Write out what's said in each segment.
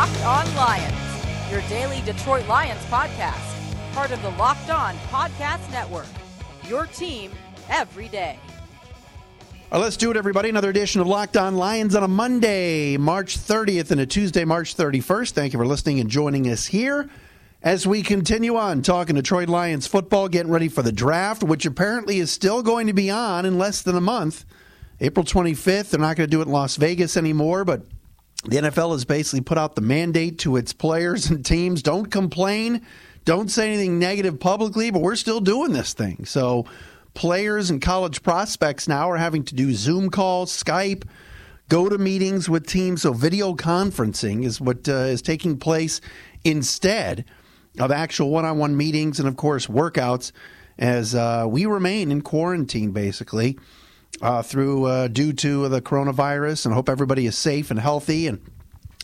Locked On Lions, your daily Detroit Lions podcast, part of the Locked On Podcast Network. Your team every day. All right, let's do it, everybody. Another edition of Locked On Lions on a Monday, March 30th, and a Tuesday, March 31st. Thank you for listening and joining us here as we continue on talking Detroit Lions football, getting ready for the draft, which apparently is still going to be on in less than a month. April 25th. They're not going to do it in Las Vegas anymore, but the NFL has basically put out the mandate to its players and teams don't complain, don't say anything negative publicly, but we're still doing this thing. So players and college prospects now are having to do Zoom calls, Skype, go to meetings with teams. So video conferencing is what uh, is taking place instead of actual one on one meetings and, of course, workouts as uh, we remain in quarantine basically uh, through uh, due to the coronavirus, and hope everybody is safe and healthy and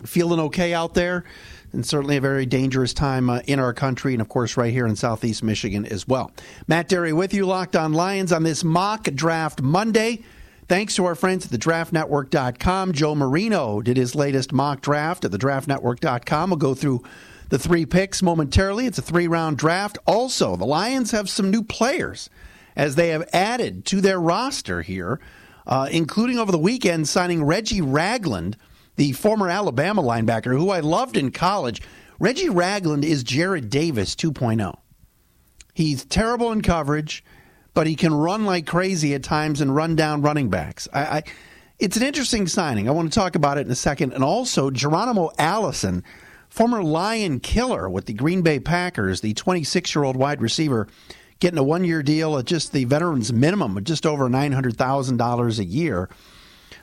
feeling okay out there. And certainly a very dangerous time uh, in our country, and of course, right here in Southeast Michigan as well. Matt Dery with you, Locked On Lions, on this mock draft Monday. Thanks to our friends at thedraftnetwork.com. Joe Marino did his latest mock draft at thedraftnetwork.com. We'll go through the three picks momentarily. It's a three round draft. Also, the Lions have some new players as they have added to their roster here, uh, including over the weekend signing Reggie Ragland, the former Alabama linebacker who I loved in college. Reggie Ragland is Jarrad Davis 2.0. He's terrible in coverage, but he can run like crazy at times and run down running backs. I, I, it's an interesting signing. I want to talk about it in a second. And also, Geronimo Allison, former Lion killer with the Green Bay Packers, the 26 year old wide receiver getting a one year deal at just the veterans minimum of just over $900,000 a year.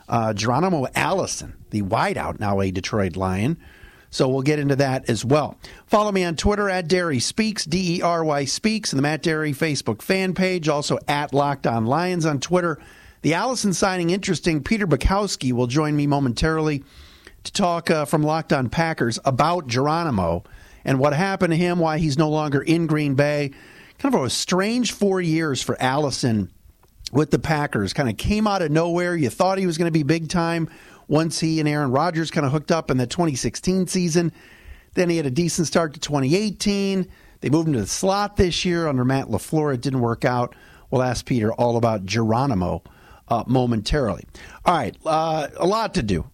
Uh, Geronimo Allison, the wideout, now a Detroit Lion. So we'll get into that as well. Follow me on Twitter at Dery Speaks, D E R Y Speaks, and the Matt Dery Facebook fan page. Also at Locked On Lions on Twitter. The Allison signing interesting. Peter Bukowski will join me momentarily to talk uh, from Locked On Packers about Geronimo and what happened to him, why he's no longer in Green Bay kind of a strange four years for Allison with the Packers. Kind of came out of nowhere. You thought he was going to be big time once he and Aaron Rodgers kind of hooked up in the 2016 season. Then he had a decent start to 2018. They moved him to the slot this year under Matt LaFleur. It didn't work out. We'll ask Peter all about Geronimo uh, momentarily. All right, uh, a lot to do.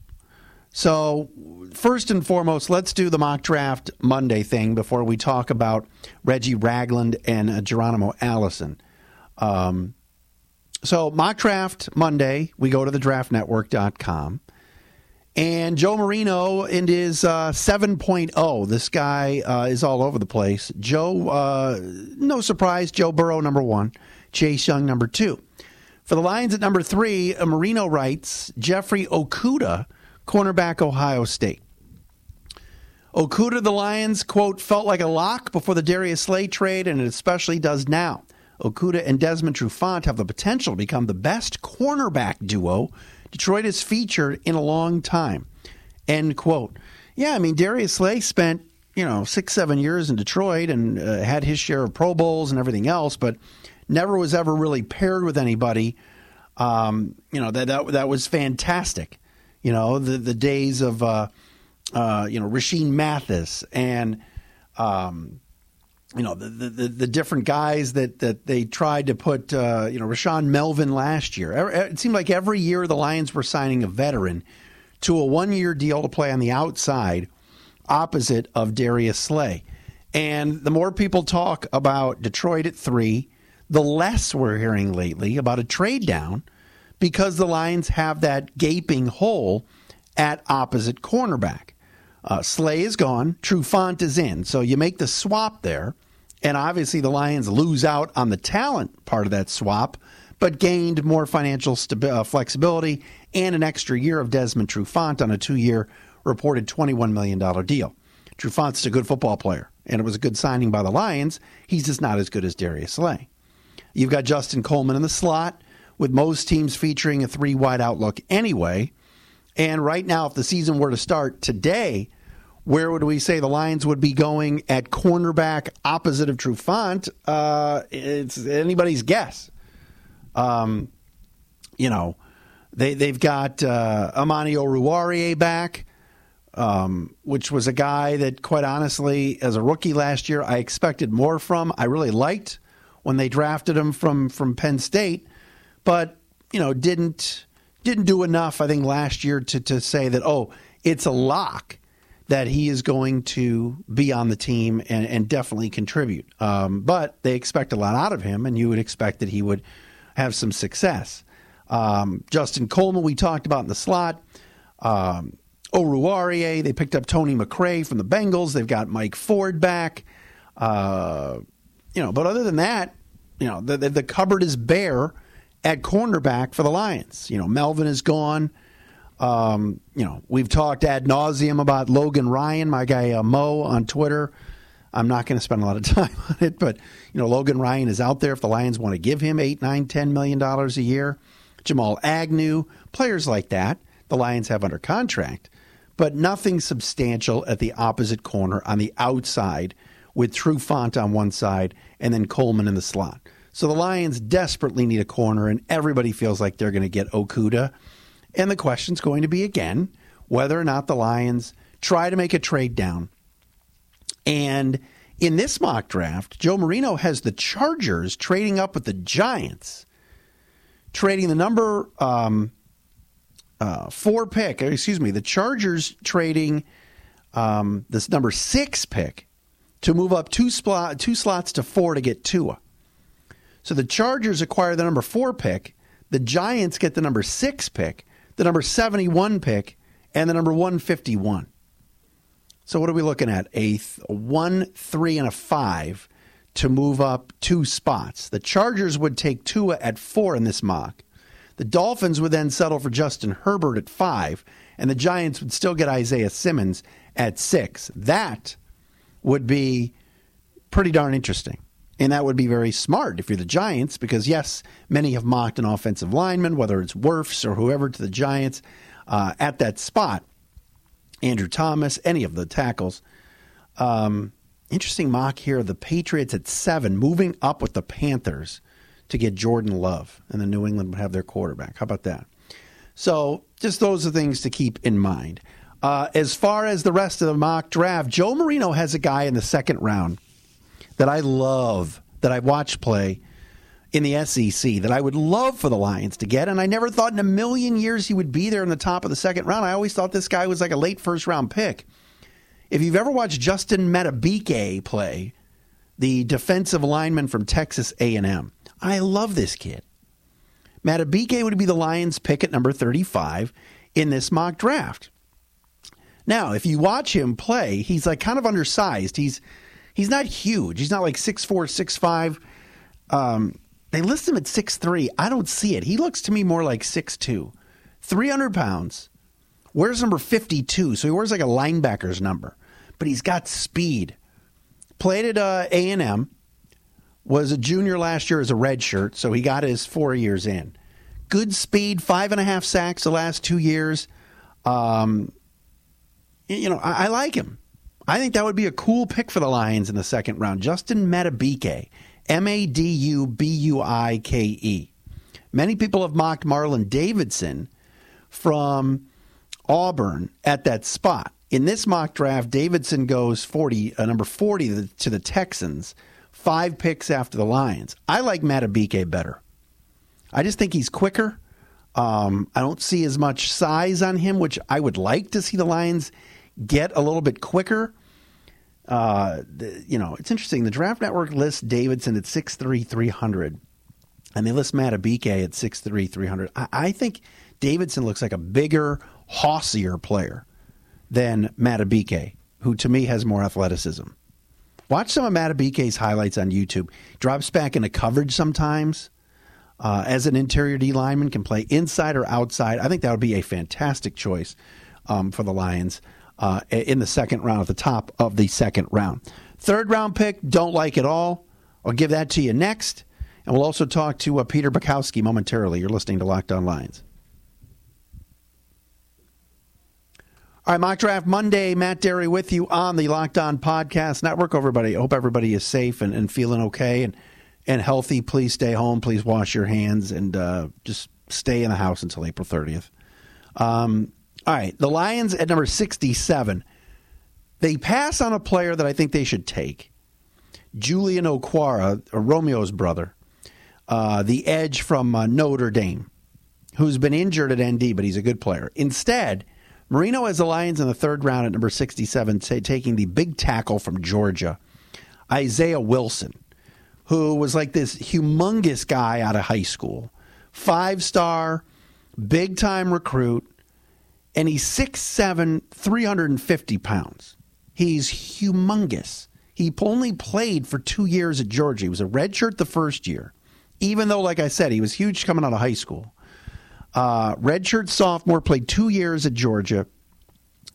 So, first and foremost, let's do the mock draft Monday thing before we talk about Reggie Ragland and uh, Geronimo Allison. Um, so, mock draft Monday, we go to the draftnetwork.com. And Joe Marino in his uh, 7.0. This guy uh, is all over the place. Joe, uh, no surprise, Joe Burrow, number one. Chase Young, number two. For the Lions at number three, uh, Marino writes Jeffrey Okudah cornerback Ohio State. Okudah, the Lions, quote, felt like a lock before the Darius Slay trade, and it especially does now. Okudah and Desmond Trufant have the potential to become the best cornerback duo Detroit has featured in a long time. End quote. Yeah, I mean, Darius Slay spent, you know, six, seven years in Detroit and uh, had his share of Pro Bowls and everything else, but never was ever really paired with anybody. Um, you know, that, that, that was fantastic. You know, the the days of uh, uh, you know Rashean Mathis and um, you know the, the, the different guys that that they tried to put. Uh, you know, Rashaan Melvin last year. It seemed like every year the Lions were signing a veteran to a one year deal to play on the outside, opposite of Darius Slay. And the more people talk about Detroit at three, the less we're hearing lately about a trade down because the Lions have that gaping hole at opposite cornerback. Uh, Slay is gone, Trufant is in. So you make the swap there, and obviously the Lions lose out on the talent part of that swap, but gained more financial uh, flexibility and an extra year of Desmond Trufant on a two year reported $21 million deal. Trufant's a good football player, and it was a good signing by the Lions. He's just not as good as Darius Slay. You've got Justin Coleman in the slot with most teams featuring a three wide outlook anyway. And right now, if the season were to start today, where would we say the Lions would be going at cornerback opposite of Trufant? Uh, it's anybody's guess. Um, you know, they they've got uh, Amani Oruwariye back. um, which was a guy that, quite honestly, as a rookie last year, I expected more from. I really liked when they drafted him from from Penn State, but you know didn't didn't do enough. I think last year to to say that oh it's a lock that he is going to be on the team and, and definitely contribute. Um, but they expect a lot out of him, and you would expect that he would have some success. Um, Justin Coleman, we talked about in the slot. Um, Oruwariye, they picked up Tony McRae from the Bengals. They've got Mike Ford back. Uh, you know, but other than that, you know, the, the, the cupboard is bare at cornerback for the Lions. You know, Melvin is gone. Um, you know, we've talked ad nauseum about Logan Ryan, my guy uh, Mo on Twitter. I'm not going to spend a lot of time on it, but you know, Logan Ryan is out there. If the Lions want to give him eight, nine, ten million dollars a year, Jamal Agnew, players like that, the Lions have under contract, but nothing substantial at the opposite corner on the outside with Trufant on one side and then Coleman in the slot. So the Lions desperately need a corner, and everybody feels like they're going to get Okudah. And the question's going to be again whether or not the Lions try to make a trade down. And in this mock draft, Joe Marino has the Chargers trading up with the Giants, trading the number um, uh, four pick, excuse me, the Chargers trading um, this number six pick to move up two, spot, two slots to four to get Tua. So the Chargers acquire the number four pick. The Giants get the number six pick, the number 71 pick, and the number 151. So what are we looking at? A, th- a one, three, and a five to move up two spots. The Chargers would take Tua at four in this mock. The Dolphins would then settle for Justin Herbert at five, and the Giants would still get Isaiah Simmons at six. That would be pretty darn interesting. And that would be very smart if you're the Giants, because yes, many have mocked an offensive lineman, whether it's Wirfs or whoever to the Giants uh, at that spot. Andrew Thomas, any of the tackles. Um, interesting mock here. The Patriots at seven, moving up with the Panthers to get Jordan Love, and then New England would have their quarterback. How about that? So, just those are things to keep in mind. Uh, as far as the rest of the mock draft, Joe Marino has a guy in the second round that I love, that I watch play in the SEC, that I would love for the Lions to get. And I never thought in a million years he would be there in the top of the second round. I always thought this guy was like a late first round pick. If you've ever watched Justin Madubuike play, the defensive lineman from Texas A&M, I love this kid. Madubuike would be the Lions' pick at number 35 in this mock draft. Now, if you watch him play, he's like kind of undersized. He's he's not huge. He's not like 6'4", 6'5". Um, they list him at six three. I don't see it. He looks to me more like 6'2". 300 pounds. Wears number 52, so he wears like a linebacker's number. But he's got speed. Played at uh, A&M. Was a junior last year as a red shirt, so he got his four years in. Good speed, five and a half sacks the last two years. Um, you know, I, I, like him. I think that would be a cool pick for the Lions in the second round. Justin Madubuike, M A D U B U I K E. Many people have mocked Marlon Davidson from Auburn at that spot. In this mock draft, Davidson goes 40, uh, number 40 to the, to the, Texans, five picks after the Lions. I like Madubuike better. I just think he's quicker. Um, I don't see as much size on him, which I would like to see the Lions get a little bit quicker. Uh, the, you know, it's interesting. The Draft Network lists Davidson at 6'3", 300, and they list Madubuike at 6'3", 300. I, I think Davidson looks like a bigger, hossier player than Madubuike, who to me has more athleticism. Watch some of Madubuike's highlights on YouTube. Drops back into coverage sometimes. Uh, as an interior D lineman, can play inside or outside. I think that would be a fantastic choice um, for the Lions uh, in the second round, at the top of the second round. Third round pick, don't like at all. I'll give that to you next. And we'll also talk to uh, Peter Bukowski momentarily. You're listening to Locked On Lions. All right, mock draft Monday. Matt Dery with you on the Locked On Podcast Network. Everybody, hope everybody is safe and, and feeling okay and and healthy. Please stay home. Please wash your hands and uh, just stay in the house until April 30th. Um, All right, the Lions at number 67. They pass on a player that I think they should take. Julian Okwara, Romeo's brother, uh, the edge from uh, Notre Dame, who's been injured at ND, but he's a good player. Instead, Marino has the Lions in the third round at number 67, say, taking the big tackle from Georgia, Isaiah Wilson, who was like this humongous guy out of high school, five star, big time recruit, and he's 6'7, 350 pounds. He's humongous. He only played for two years at Georgia. He was a redshirt the first year, even though, like I said, he was huge coming out of high school. Uh, redshirt sophomore, played two years at Georgia.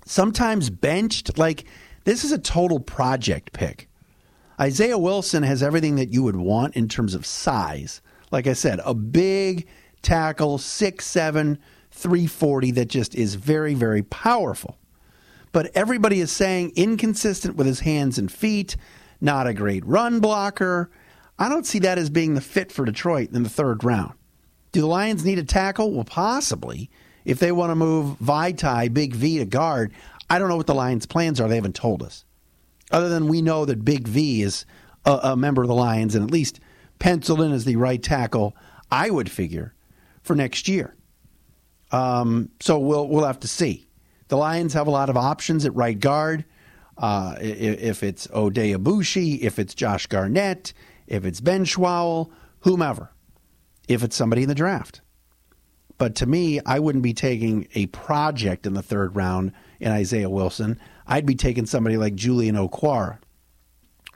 Sometimes benched. Like, this is a total project pick. Isaiah Wilson has everything that you would want in terms of size. Like I said, a big tackle, six seven, 340 that just is very, very powerful. But everybody is saying inconsistent with his hands and feet, not a great run blocker. I don't see that as being the fit for Detroit in the third round. Do the Lions need a tackle? Well, possibly. If they want to move Vaitai, Big V to guard, I don't know what the Lions' plans are. They haven't told us. Other than we know that Big V is a, a member of the Lions and at least penciled in as the right tackle, I would figure, for next year. Um, so we'll we'll have to see. The Lions have a lot of options at right guard. Uh, if it's Oday Aboushi, if it's Josh Garnett, if it's Benzschawel, whomever if it's somebody in the draft. But to me, I wouldn't be taking a project in the third round in Isaiah Wilson. I'd be taking somebody like Julian Okwara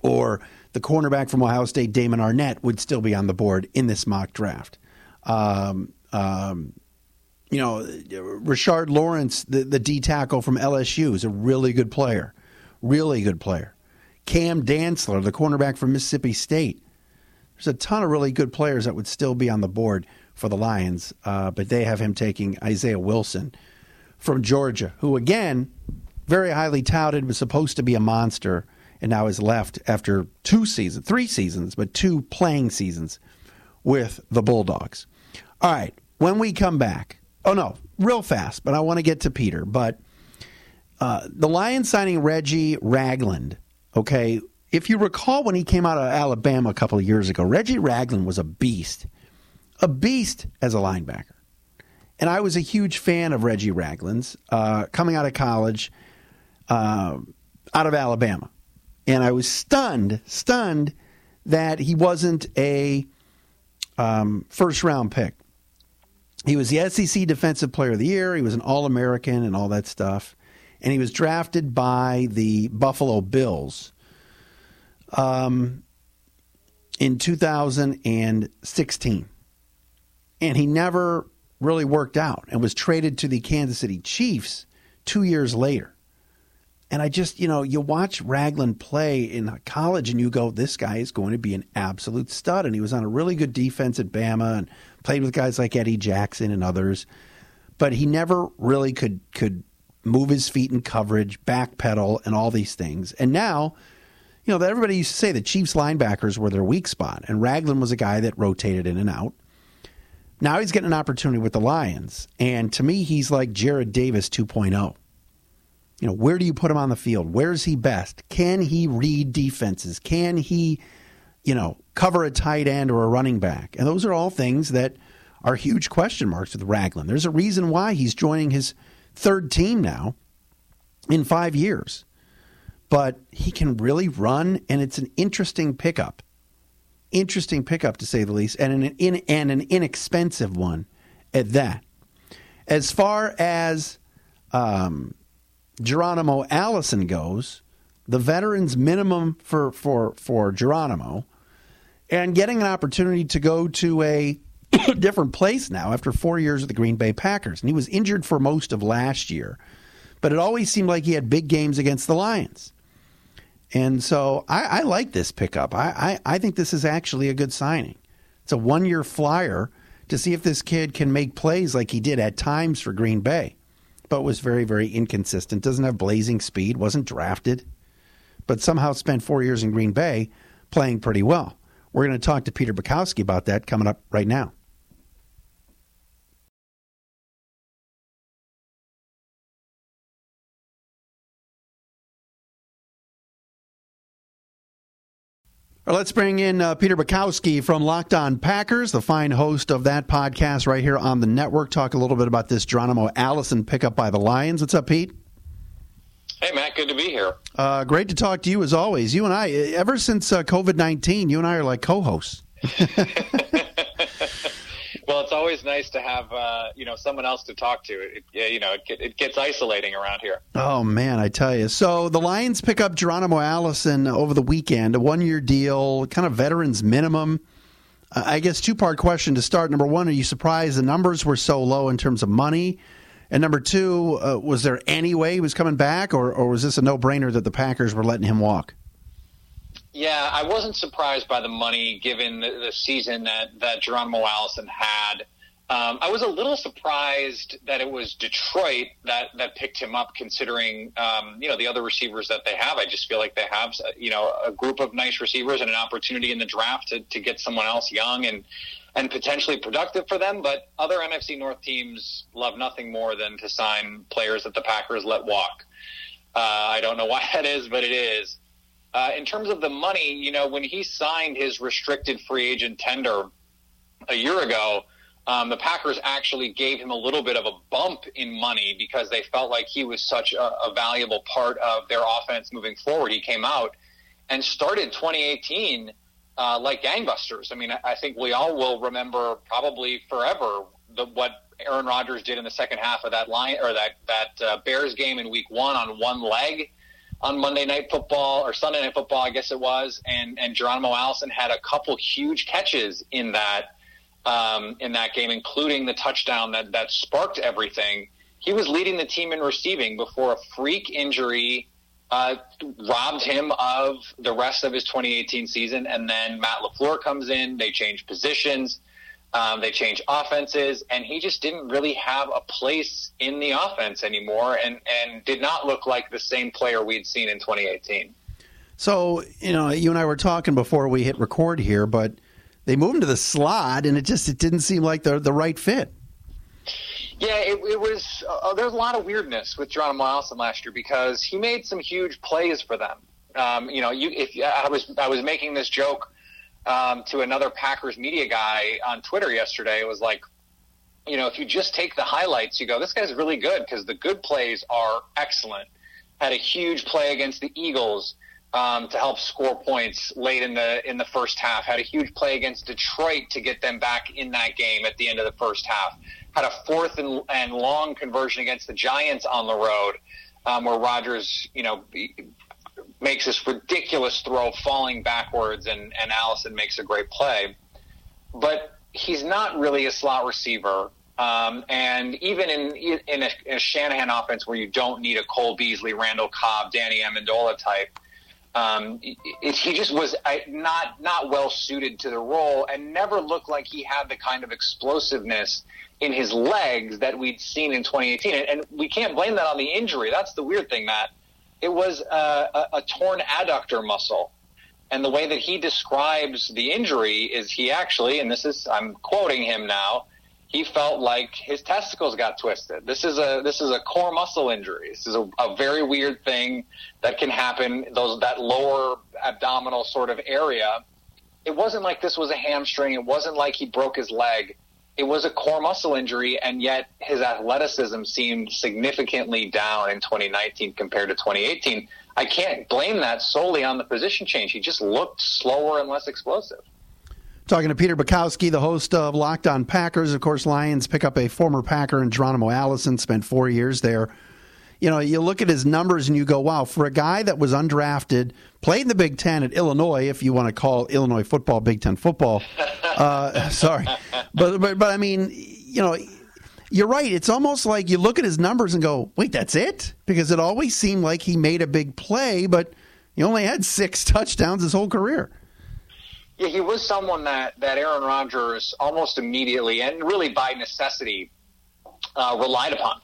or the cornerback from Ohio State, Damon Arnette, would still be on the board in this mock draft. Um, um, you know, Rashard Lawrence, the, the D tackle from LSU, is a really good player. Really good player. Cam Dantzler, the cornerback from Mississippi State, there's a ton of really good players that would still be on the board for the Lions, uh, but they have him taking Isaiah Wilson from Georgia, who again, very highly touted, was supposed to be a monster, and now is left after two seasons, three seasons, but two playing seasons with the Bulldogs. All right, when we come back, oh no, real fast, but I want to get to Peter. But uh, the Lions signing Reggie Ragland, okay, if you recall when he came out of Alabama a couple of years ago, Reggie Ragland was a beast, a beast as a linebacker. And I was a huge fan of Reggie Ragland's uh, coming out of college, uh, out of Alabama. And I was stunned, stunned that he wasn't a um, first round pick. He was the SEC Defensive Player of the Year. He was an All American and all that stuff. And he was drafted by the Buffalo Bills um, in 2016. And he never really worked out and was traded to the Kansas City Chiefs two years later. And I just, you know, you watch Ragland play in college and you go, this guy is going to be an absolute stud. And he was on a really good defense at Bama and played with guys like Eddie Jackson and others. But he never really could could move his feet in coverage, backpedal, and all these things. And now you know, that everybody used to say the Chiefs linebackers were their weak spot, and Ragland was a guy that rotated in and out. Now he's getting an opportunity with the Lions, and to me, he's like Jarrad Davis 2.0. You know, where do you put him on the field? Where's he best? Can he read defenses? Can he, you know, cover a tight end or a running back? And those are all things that are huge question marks with Ragland. There's a reason why he's joining his third team now in five years but he can really run, and it's an interesting pickup. Interesting pickup, to say the least, and an, in, and an inexpensive one at that. As far as um, Geronimo Allison goes, the veterans minimum for, for, for Geronimo, and getting an opportunity to go to a different place now after four years with the Green Bay Packers. And he was injured for most of last year, but it always seemed like he had big games against the Lions. And so I, I like this pickup. I, I, I think this is actually a good signing. It's a one year flyer to see if this kid can make plays like he did at times for Green Bay, but was very, very inconsistent. Doesn't have blazing speed, wasn't drafted, but somehow spent four years in Green Bay playing pretty well. We're going to talk to Peter Bukowski about that coming up right now. Let's bring in uh, Peter Bukowski from Locked On Packers, the fine host of that podcast right here on the network. Talk a little bit about this Geronimo Allison pickup by the Lions. What's up, Pete? Hey, Matt, good to be here. Uh, great to talk to you as always. You and I, ever since uh, COVID 19, you and I are like co hosts. well, it's always nice to have uh, you know someone else to talk to. It, you know, it, it, gets isolating around here. Oh man, I tell you. So the Lions pick up Geronimo Allison over the weekend, a one-year deal, kind of veterans minimum. Uh, I guess two-part question to start. Number one, are you surprised the numbers were so low in terms of money? And number two, uh, was there any way he was coming back, or, or was this a no-brainer that the Packers were letting him walk? Yeah, I wasn't surprised by the money given the, the season that, that Geronimo Allison had. Um, I was a little surprised that it was Detroit that, that picked him up, considering um, you know the other receivers that they have. I just feel like they have you know a group of nice receivers and an opportunity in the draft to, to get someone else young and and potentially productive for them. But other NFC North teams love nothing more than to sign players that the Packers let walk. Uh, I don't know why that is, but it is. Uh, in terms of the money, you know, when he signed his restricted free agent tender a year ago, um, the Packers actually gave him a little bit of a bump in money because they felt like he was such a, a valuable part of their offense moving forward. He came out and started 2018 uh, like gangbusters. I mean, I, think we all will remember probably forever the, what Aaron Rodgers did in the second half of that line or that that uh, Bears game in Week One on one leg on Monday Night Football or Sunday Night Football, I guess it was, and and Geronimo Allison had a couple huge catches in that um, in that game, including the touchdown that that sparked everything. He was leading the team in receiving before a freak injury uh, robbed him of the rest of his 2018 season, and then Matt LaFleur comes in. They change positions. Um, they changed offenses, and he just didn't really have a place in the offense anymore, and and did not look like the same player we'd seen in 2018. So you know, you and I were talking before we hit record here, but they moved him to the slot, and it just it didn't seem like the the right fit. Yeah, it, it was. Uh, there's a lot of weirdness with John Allison last year because he made some huge plays for them. Um, you know, you if I was I was making this joke um, to another Packers media guy on Twitter yesterday. It was like, you know, if you just take the highlights, you go, this guy's really good because the good plays are excellent. Had a huge play against the Eagles um, to help score points late in the in the first half. Had a huge play against Detroit to get them back in that game at the end of the first half. Had a fourth and, and long conversion against the Giants on the road, um, where Rodgers, you know, makes this ridiculous throw falling backwards, and, and Allison makes a great play. But he's not really a slot receiver. Um, and even in in a, in a, Shanahan offense where you don't need a Cole Beasley, Randall Cobb, Danny Amendola type, um, it, he just was not not well suited to the role, and never looked like he had the kind of explosiveness in his legs that we'd seen in 2018. And, and we can't blame that on the injury. That's the weird thing, Matt. It was a, a, a torn adductor muscle. And the way that he describes the injury is he actually, and this is, I'm quoting him now, he felt like his testicles got twisted. This is a this is a core muscle injury. This is a, a, very weird thing that can happen. Those that lower abdominal sort of area. It wasn't like this was a hamstring. It wasn't like he broke his leg it was a core muscle injury, and yet his athleticism seemed significantly down in 2019 compared to 2018. I can't blame that solely on the position change. He just looked slower and less explosive. Talking to Peter Bukowski, the host of Locked On Packers. Of course, Lions pick up a former Packer in Geronimo Allison, spent four years there you know, you look at his numbers and you go, wow, for a guy that was undrafted, played in the Big Ten at Illinois, if you want to call Illinois football Big Ten football. Uh, sorry. But, but, but I mean, you know, you're right. It's almost like you look at his numbers and go, wait, that's it? Because it always seemed like he made a big play, but he only had six touchdowns his whole career. Yeah, he was someone that, that Aaron Rodgers almost immediately and really by necessity uh, relied upon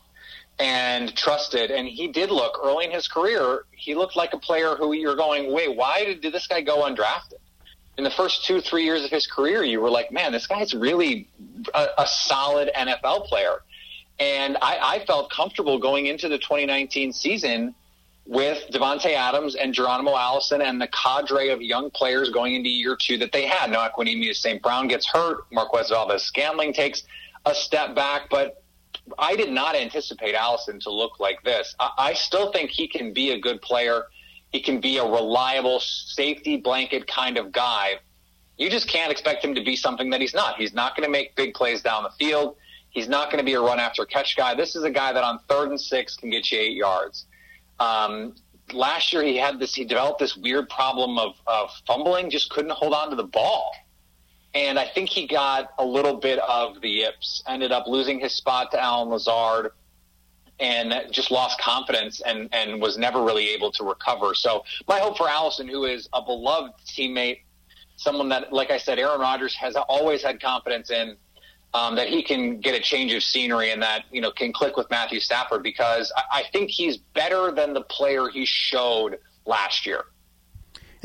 and trusted. And he did look early in his career, he looked like a player who you're going, wait, why did, did this guy go undrafted? In the first two, three years of his career, you were like, man, this guy's really a, a solid NFL player. And I, I felt comfortable going into the 2019 season with Davante Adams and Geronimo Allison and the cadre of young players going into year two that they had. Now, Equanimeous St. Brown gets hurt. Marquez Valdes-Scantling takes a step back, but I did not anticipate Allison to look like this. I, I still think he can be a good player. He can be a reliable safety blanket kind of guy. You just can't expect him to be something that he's not. He's not going to make big plays down the field. He's not going to be a run after catch guy. This is a guy that on third and six can get you eight yards. Um, last year he had this, he developed this weird problem of, of fumbling, just couldn't hold on to the ball. And I think he got a little bit of the yips, ended up losing his spot to Allen Lazard and just lost confidence and, and was never really able to recover. So my hope for Allison, who is a beloved teammate, someone that, like I said, Aaron Rodgers has always had confidence in, um, that he can get a change of scenery and that, you know, can click with Matthew Stafford because I, I think he's better than the player he showed last year.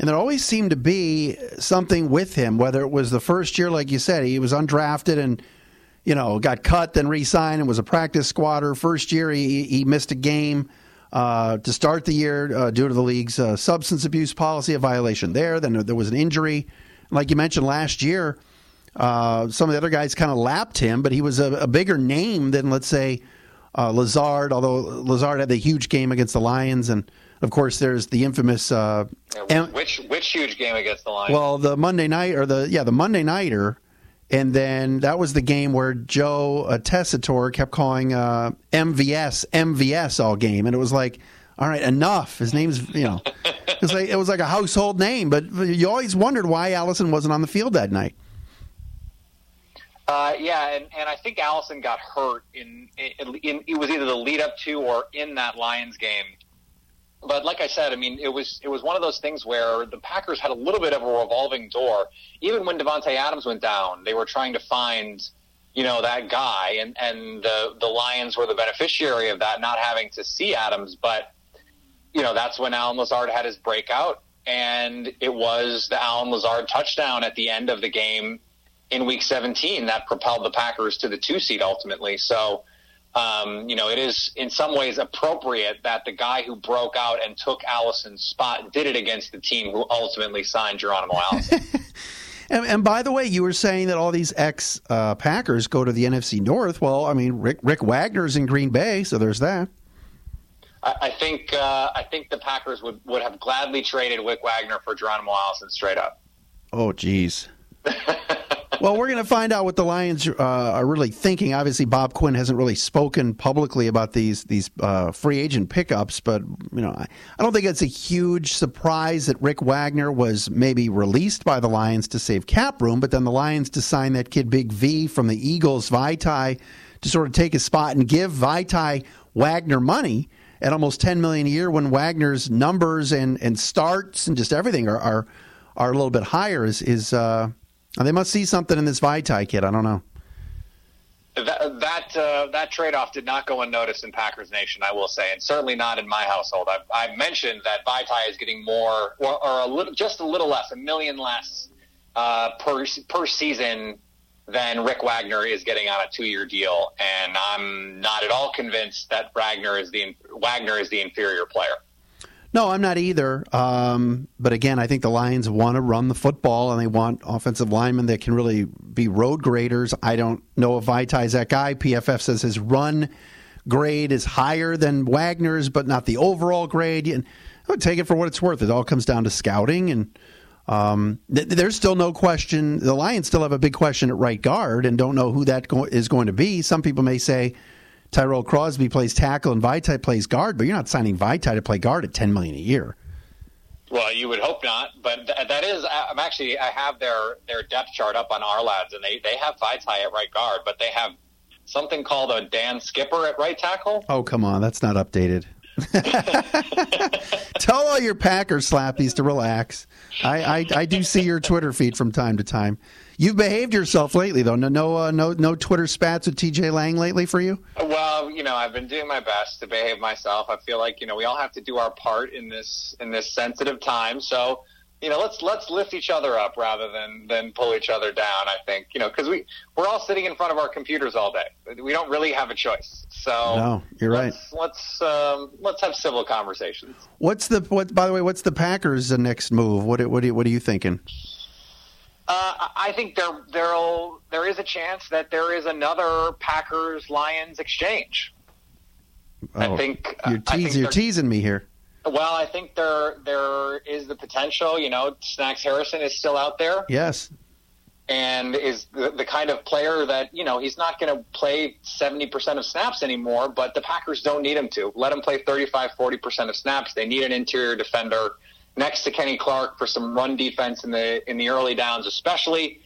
And there always seemed to be something with him, whether it was the first year, like you said, he was undrafted and, you know, got cut, then re signed and was a practice squatter. First year, he, he missed a game uh, to start the year uh, due to the league's uh, substance abuse policy, a violation there. Then there was an injury. Like you mentioned last year, uh, some of the other guys kind of lapped him, but he was a, a bigger name than, let's say, uh, Lazard, although Lazard had the huge game against the Lions and of course, there's the infamous uh, which which huge game against the Lions. Well, the Monday night or the yeah the Monday nighter, and then that was the game where Joe uh, Tessitore kept calling uh, MVS MVS all game, and it was like, all right, enough. His name's you know, it was like it was like a household name, but you always wondered why Allison wasn't on the field that night. Uh, yeah, and, and I think Allison got hurt in, in, in it was either the lead up to or in that Lions game but like I said, I mean, it was it was one of those things where the Packers had a little bit of a revolving door. Even when Davante Adams went down, they were trying to find, you know, that guy, and and the the Lions were the beneficiary of that, not having to see Adams. But you know, that's when Allen Lazard had his breakout, and it was the Allen Lazard touchdown at the end of the game in Week 17 that propelled the Packers to the two seed ultimately. So um, you know, it is in some ways appropriate that the guy who broke out and took Allison's spot did it against the team who ultimately signed Geronimo Allison. and, and, by the way, you were saying that all these ex uh, Packers go to the NFC North. Well, I mean, Rick, Rick Wagner's in Green Bay, so there's that. I, I think uh, I think the Packers would, would have gladly traded Rick Wagner for Geronimo Allison straight up. Oh, geez. well, we're going to find out what the Lions uh, are really thinking. Obviously, Bob Quinn hasn't really spoken publicly about these these uh, free agent pickups, but you know, I, I don't think it's a huge surprise that Rick Wagner was maybe released by the Lions to save cap room, but then the Lions to sign that kid Big V from the Eagles, Vaitai, to sort of take his spot and give Vaitai Wagner money at almost ten million a year when Wagner's numbers and and starts and just everything are are, are a little bit higher is is. Uh, they must see something in this Vaitai kid. I don't know. That that, uh, that trade off did not go unnoticed in Packers Nation, I will say, and certainly not in my household. I've, I've mentioned that Vaitai is getting more, or, or, a little, just a little less, a million less uh, per per season than Rick Wagner is getting on a two year deal, and I'm not at all convinced that Wagner is the Wagner is the inferior player. No, I'm not either. Um, but again, I think the Lions want to run the football and they want offensive linemen that can really be road graders. I don't know if Vaitai's that guy. PFF says his run grade is higher than Wagner's, but not the overall grade. And I would take it for what it's worth. It all comes down to scouting. And um, th- there's still no question. The Lions still have a big question at right guard and don't know who that go- is going to be. Some people may say, Tyrell Crosby plays tackle and Vaitai plays guard, but you're not signing Vaitai to play guard at ten million a year. Well, you would hope not, but th- that is. I'm actually. I have their their depth chart up on Ourlads, and they they have Vaitai at right guard, but they have something called a Dan Skipper at right tackle. Oh come on, that's not updated. Tell all your Packers slappies to relax. I, I, I do see your Twitter feed from time to time. You've behaved yourself lately, though. No, no, uh, no, no Twitter spats with TJ Lang lately for you. Well, you know, I've been doing my best to behave myself. I feel like you know we all have to do our part in this in this sensitive time. So you know, let's let's lift each other up rather than than pull each other down. I think you know because we we're all sitting in front of our computers all day. We don't really have a choice. So no, you're right. Let's let's, um, let's have civil conversations. What's the what? By the way, what's the Packers' next move? What what what are you thinking? Uh, I think there there'll there is a chance that there is another Packers Lions exchange. Oh, I think you're, teas- think you're teasing me here. Well, I think there there is the potential. You know, Snacks Harrison is still out there. Yes. And is the, the kind of player that, you know, he's not going to play 70% of snaps anymore, but the Packers don't need him to. Let him play 35, 40% of snaps. They need an interior defender next to Kenny Clark for some run defense in the in the early downs, especially.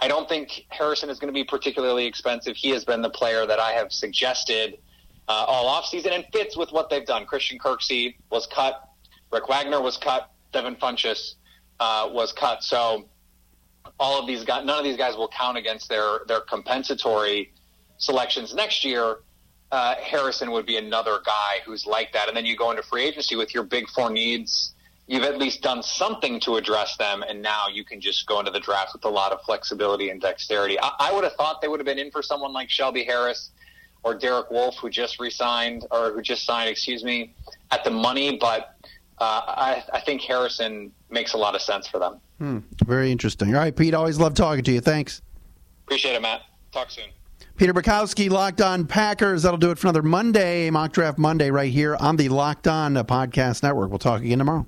I don't think Harrison is going to be particularly expensive. He has been the player that I have suggested uh, all offseason and fits with what they've done. Christian Kirksey was cut. Rick Wagner was cut. Devin Funchess uh, was cut. So all of these guys, none of these guys will count against their, their compensatory selections next year. Uh, Harrison would be another guy who's like that. And then you go into free agency with your big four needs. You've at least done something to address them, and now you can just go into the draft with a lot of flexibility and dexterity. I, I would have thought they would have been in for someone like Shelby Harris or Derek Wolfe, who just resigned or who just signed, excuse me, at the money. But uh, I, I, think Harrison makes a lot of sense for them. Hmm. Very interesting. All right, Pete. Always love talking to you. Thanks. Appreciate it, Matt. Talk soon. Peter Bukowski, Locked On Packers. That'll do it for another Monday, Mock Draft Monday, right here on the Locked On Podcast Network. We'll talk again tomorrow.